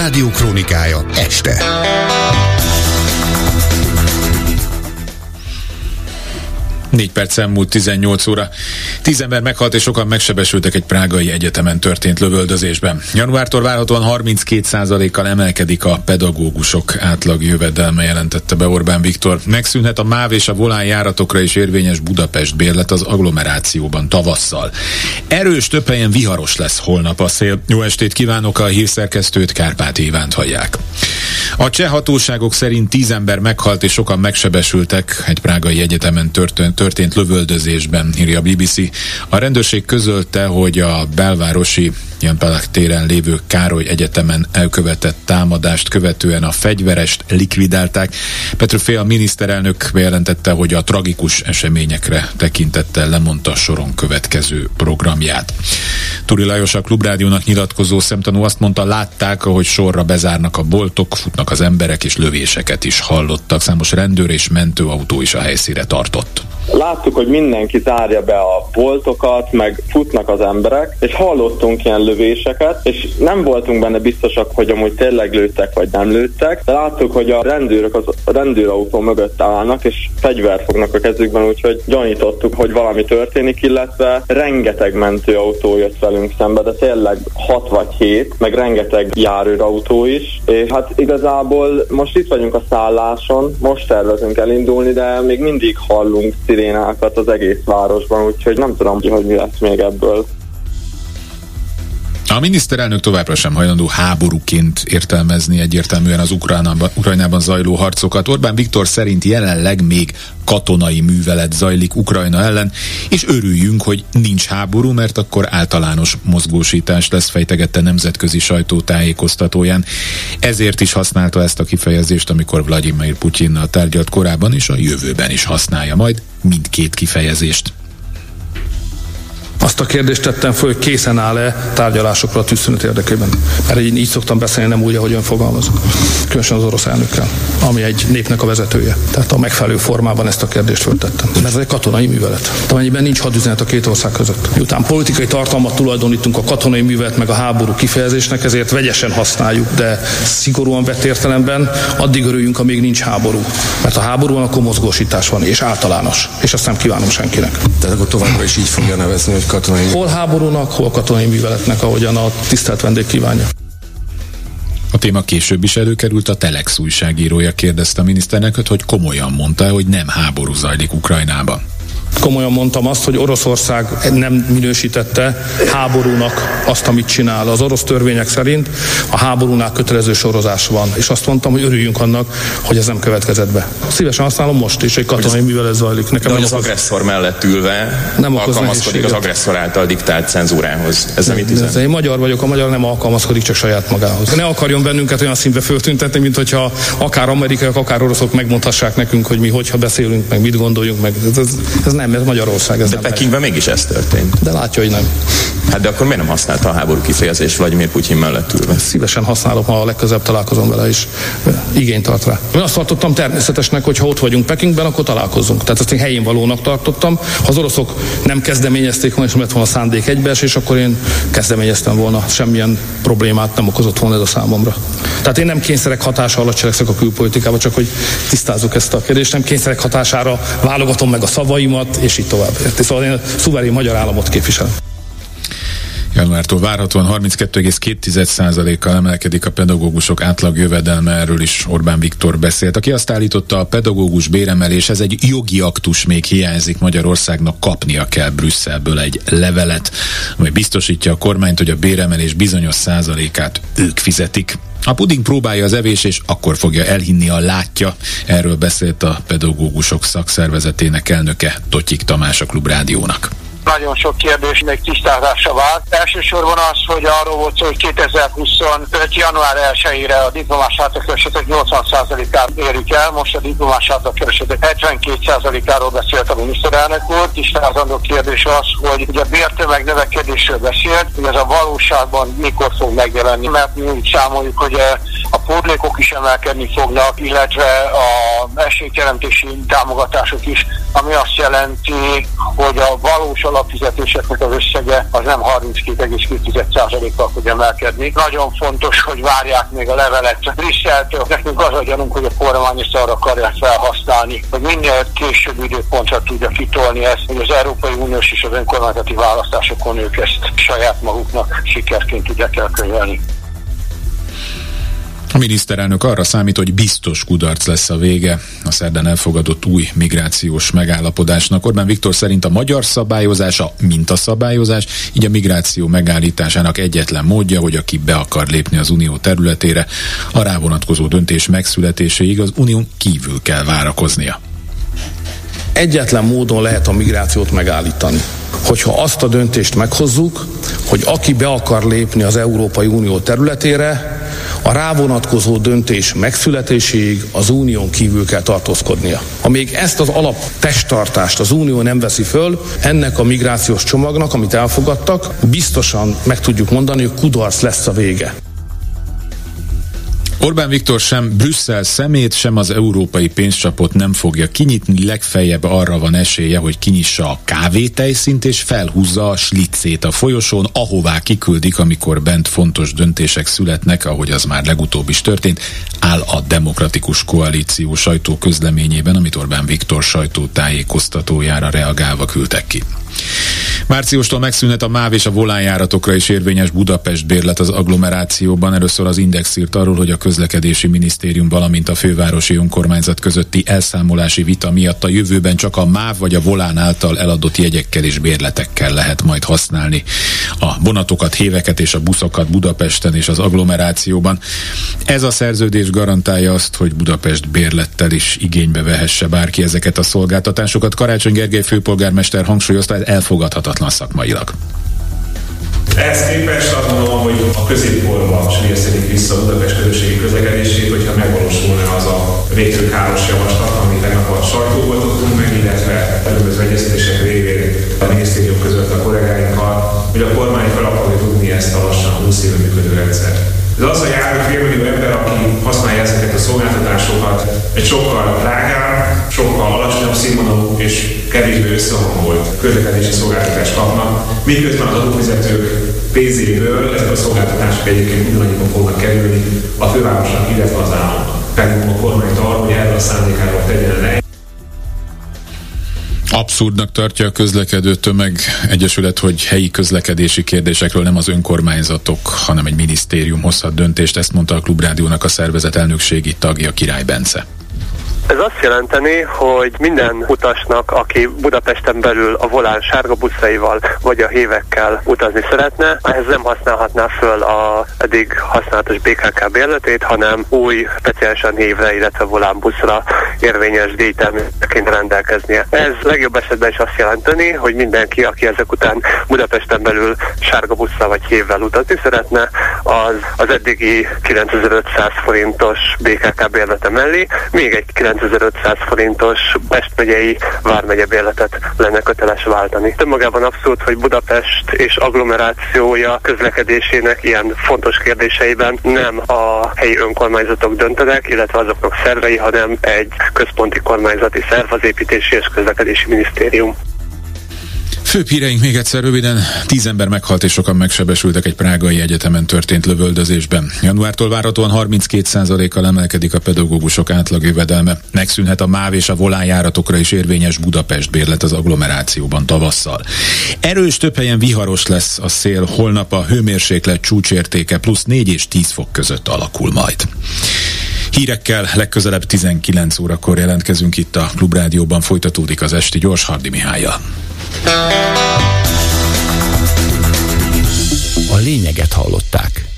Klubrádió krónikája este. Négy perc múlt 18 óra. Tíz ember meghalt és sokan megsebesültek egy prágai egyetemen történt lövöldözésben. Januártól várhatóan 32%-kal emelkedik a pedagógusok átlag jövedelme, jelentette be Orbán Viktor. Megszűnhet a MÁV és a volán járatokra is érvényes Budapest bérlet az agglomerációban tavasszal. Erős több helyen viharos lesz holnap a szél. Jó estét kívánok a hírszerkesztőt, Kárpát Évánt hallják. A cseh hatóságok szerint tíz ember meghalt és sokan megsebesültek egy prágai egyetemen történt, történt lövöldözésben, írja a BBC. A rendőrség közölte, hogy a belvárosi Palach téren lévő Károly Egyetemen elkövetett támadást követően a fegyverest likvidálták. Petr a miniszterelnök bejelentette, hogy a tragikus eseményekre tekintettel lemondta soron következő programját. Turi Lajos a Klubrádiónak nyilatkozó szemtanú azt mondta, látták, ahogy sorra bezárnak a boltok, futnak az emberek és lövéseket is hallottak. Számos rendőr és mentőautó is a helyszíre tartott. Láttuk, hogy mindenki zárja be a boltokat, meg futnak az emberek, és hallottunk ilyen lövéseket, és nem voltunk benne biztosak, hogy amúgy tényleg lőttek, vagy nem lőttek, de láttuk, hogy a rendőrök az a rendőrautó mögött állnak, és fegyver fognak a kezükben, úgyhogy gyanítottuk, hogy valami történik, illetve rengeteg mentőautó jött velünk szembe, de tényleg 6 vagy 7, meg rengeteg járőrautó is, és hát igazából most itt vagyunk a szálláson, most tervezünk elindulni, de még mindig hallunk szirénákat az egész városban, úgyhogy nem tudom, hogy mi lesz még ebből. A miniszterelnök továbbra sem hajlandó háborúként értelmezni egyértelműen az Ukrajnában, Ukrajnában zajló harcokat. Orbán Viktor szerint jelenleg még katonai művelet zajlik Ukrajna ellen, és örüljünk, hogy nincs háború, mert akkor általános mozgósítás lesz, fejtegette nemzetközi sajtó tájékoztatóján. Ezért is használta ezt a kifejezést, amikor Vladimir Putyinnal tárgyalt korábban, és a jövőben is használja majd mindkét kifejezést. Azt a kérdést tettem föl, hogy készen áll-e tárgyalásokra a tűzszünet érdekében. Mert én így szoktam beszélni, nem úgy, ahogy ön fogalmazok. Különösen az orosz elnökkel, ami egy népnek a vezetője. Tehát a megfelelő formában ezt a kérdést föltettem. Mert ez egy katonai művelet. Amennyiben nincs hadüzenet a két ország között. Miután politikai tartalmat tulajdonítunk a katonai művelet meg a háború kifejezésnek, ezért vegyesen használjuk, de szigorúan vett értelemben addig örüljünk, amíg nincs háború. Mert a háborúban akkor mozgósítás van, és általános. És azt nem kívánom senkinek. Tehát akkor továbbra is így fogja nevezni, hogy katonai... Hol háborúnak, hol katonai műveletnek, ahogyan a tisztelt vendég kívánja. A téma később is előkerült, a Telex újságírója kérdezte a miniszternek, hogy komolyan mondta, hogy nem háború zajlik Ukrajnában komolyan mondtam azt, hogy Oroszország nem minősítette háborúnak azt, amit csinál. Az orosz törvények szerint a háborúnál kötelező sorozás van. És azt mondtam, hogy örüljünk annak, hogy ez nem következett be. Szívesen használom most is, egy katonai művelet zajlik. Nekem de az okoz... agresszor mellett ülve nem alkalmazkodik az agresszor által diktált cenzúrához. Ez nem itt Én magyar vagyok, a magyar nem alkalmazkodik csak saját magához. Ne akarjon bennünket olyan színbe föltüntetni, mint hogyha akár amerikaiak, akár oroszok megmondhassák nekünk, hogy mi hogyha beszélünk, meg mit gondoljunk, meg ez, ez, ez nem, ez Magyarország. Ez de Pekingben mégis ez történt. De látja, hogy nem. Hát de akkor miért nem használta a háború kifejezést Vladimir Putyin mellett ülve? Szívesen használom, ha a legközelebb találkozom vele is. Igényt tart rá. Én azt tartottam természetesnek, hogy ha ott vagyunk Pekingben, akkor találkozunk. Tehát ezt én helyén valónak tartottam. Ha az oroszok nem kezdeményezték volna, és nem lett volna szándék egybeesés, akkor én kezdeményeztem volna. Semmilyen problémát nem okozott volna ez a számomra. Tehát én nem kényszerek hatása alatt cselekszek a külpolitikába, csak hogy tisztázzuk ezt a kérdést. Nem kényszerek hatására válogatom meg a szavaimat, és így tovább. Szóval én a szuverén magyar államot képviselem. Januártól várhatóan 32,2%-kal emelkedik a pedagógusok átlag jövedelme, erről is Orbán Viktor beszélt, aki azt állította, a pedagógus béremelés, ez egy jogi aktus még hiányzik Magyarországnak, kapnia kell Brüsszelből egy levelet, ami biztosítja a kormányt, hogy a béremelés bizonyos százalékát ők fizetik. A puding próbálja az evés, és akkor fogja elhinni a látja. Erről beszélt a pedagógusok szakszervezetének elnöke Totyik Tamás a Klubrádiónak nagyon sok kérdés még tisztázásra vált. Elsősorban az, hogy arról volt szó, hogy 2025. január 1-ére a diplomás átlagkeresetek 80%-át érik el, most a diplomás átlagkeresetek 72%-áról beszélt a miniszterelnök úr. Tisztázandó kérdés az, hogy ugye a bértömeg növekedésről beszélt, hogy ez a valóságban mikor fog megjelenni, mert mi úgy számoljuk, hogy a pótlékok is emelkedni fognak, illetve a esélyteremtési támogatások is, ami azt jelenti, hogy a valós alapfizetéseknek az összege az nem 32,2%-kal fog emelkedni. Nagyon fontos, hogy várják még a levelet Brüsszeltől. Nekünk az a gyanunk, hogy a kormány ezt arra akarják felhasználni, hogy minél később időpontra tudja kitolni ezt, hogy az Európai Uniós és az önkormányzati választásokon ők ezt saját maguknak sikerként tudják elkönyvelni. A miniszterelnök arra számít, hogy biztos kudarc lesz a vége a szerdán elfogadott új migrációs megállapodásnak. Orbán Viktor szerint a magyar szabályozás a mintaszabályozás, így a migráció megállításának egyetlen módja, hogy aki be akar lépni az unió területére, a rávonatkozó döntés megszületéséig az unión kívül kell várakoznia. Egyetlen módon lehet a migrációt megállítani. Hogyha azt a döntést meghozzuk, hogy aki be akar lépni az Európai Unió területére, a rávonatkozó döntés megszületéséig az unión kívül kell tartózkodnia. Amíg ezt az alap testtartást az unió nem veszi föl, ennek a migrációs csomagnak, amit elfogadtak, biztosan meg tudjuk mondani, hogy kudarc lesz a vége. Orbán Viktor sem Brüsszel szemét, sem az európai pénzcsapot nem fogja kinyitni, legfeljebb arra van esélye, hogy kinyissa a kávétejszint és felhúzza a slicét a folyosón, ahová kiküldik, amikor bent fontos döntések születnek, ahogy az már legutóbb is történt, áll a Demokratikus Koalíció sajtó közleményében, amit Orbán Viktor sajtótájékoztatójára reagálva küldtek ki. Márciustól megszűnhet a MÁV és a volánjáratokra is érvényes Budapest bérlet az agglomerációban. Először az Index írt arról, hogy a közlekedési minisztérium, valamint a fővárosi önkormányzat közötti elszámolási vita miatt a jövőben csak a MÁV vagy a volán által eladott jegyekkel és bérletekkel lehet majd használni a vonatokat, héveket és a buszokat Budapesten és az agglomerációban. Ez a szerződés garantálja azt, hogy Budapest bérlettel is igénybe vehesse bárki ezeket a szolgáltatásokat. Karácsony Gergely főpolgármester hangsúlyozta, ez elfogadhatatlan szakmailag. Ehhez képest azt gondolom, hogy a középkorba sűrűszedik vissza a Budapest közösségi közlekedését, hogyha megvalósulna az a végtőkáros javaslat, amit tegnap a sajtóból tudtunk meg, illetve különböző egyeztetések révén a minisztérium között a kollégáinkkal, hogy a kormány fel akarja tudni ezt a lassan 20 éve működő rendszert. Ez az a hogy félmillió ember, aki használja ezeket a szolgáltatásokat, egy sokkal drágább, sokkal alacsonyabb színvonalú és kevésbé összehangolt közlekedési szolgáltatást kapnak, miközben az adófizetők pénzéből ezek a szolgáltatások egyébként ugyanannyiban fognak kerülni a fővárosnak, illetve az államnak. Felhívom a kormányt arra, hogy erre a szándékáról tegyen le Abszurdnak tartja a közlekedő tömeg egyesület, hogy helyi közlekedési kérdésekről nem az önkormányzatok, hanem egy minisztérium hozhat döntést, ezt mondta a Klubrádiónak a szervezet elnökségi tagja Király Bence. Ez azt jelenteni, hogy minden utasnak, aki Budapesten belül a volán sárga buszaival vagy a hévekkel utazni szeretne, ehhez nem használhatná föl a eddig használatos BKK bérletét, hanem új speciálisan hévre, illetve volán buszra érvényes díjtermékeként rendelkeznie. Ez legjobb esetben is azt jelenteni, hogy mindenki, aki ezek után Budapesten belül sárga busszal vagy hévvel utazni szeretne, az az eddigi 9500 forintos BKK bérlete mellé még egy 9500 forintos Pest megyei vármegye bérletet lenne köteles váltani. Önmagában abszolút, hogy Budapest és agglomerációja közlekedésének ilyen fontos kérdéseiben nem a helyi önkormányzatok döntenek, illetve azoknak szervei, hanem egy központi kormányzati szerv, az építési és közlekedési minisztérium. Főbb híreink még egyszer röviden. Tíz ember meghalt és sokan megsebesültek egy prágai egyetemen történt lövöldözésben. Januártól várhatóan 32%-kal emelkedik a pedagógusok átlagjövedelme. Megszűnhet a MÁV és a volánjáratokra is érvényes Budapest bérlet az agglomerációban tavasszal. Erős több helyen viharos lesz a szél, holnap a hőmérséklet csúcsértéke plusz 4 és 10 fok között alakul majd. Hírekkel legközelebb 19 órakor jelentkezünk itt a Klubrádióban, folytatódik az esti gyors Hardi Mihályjal. A lényeget hallották.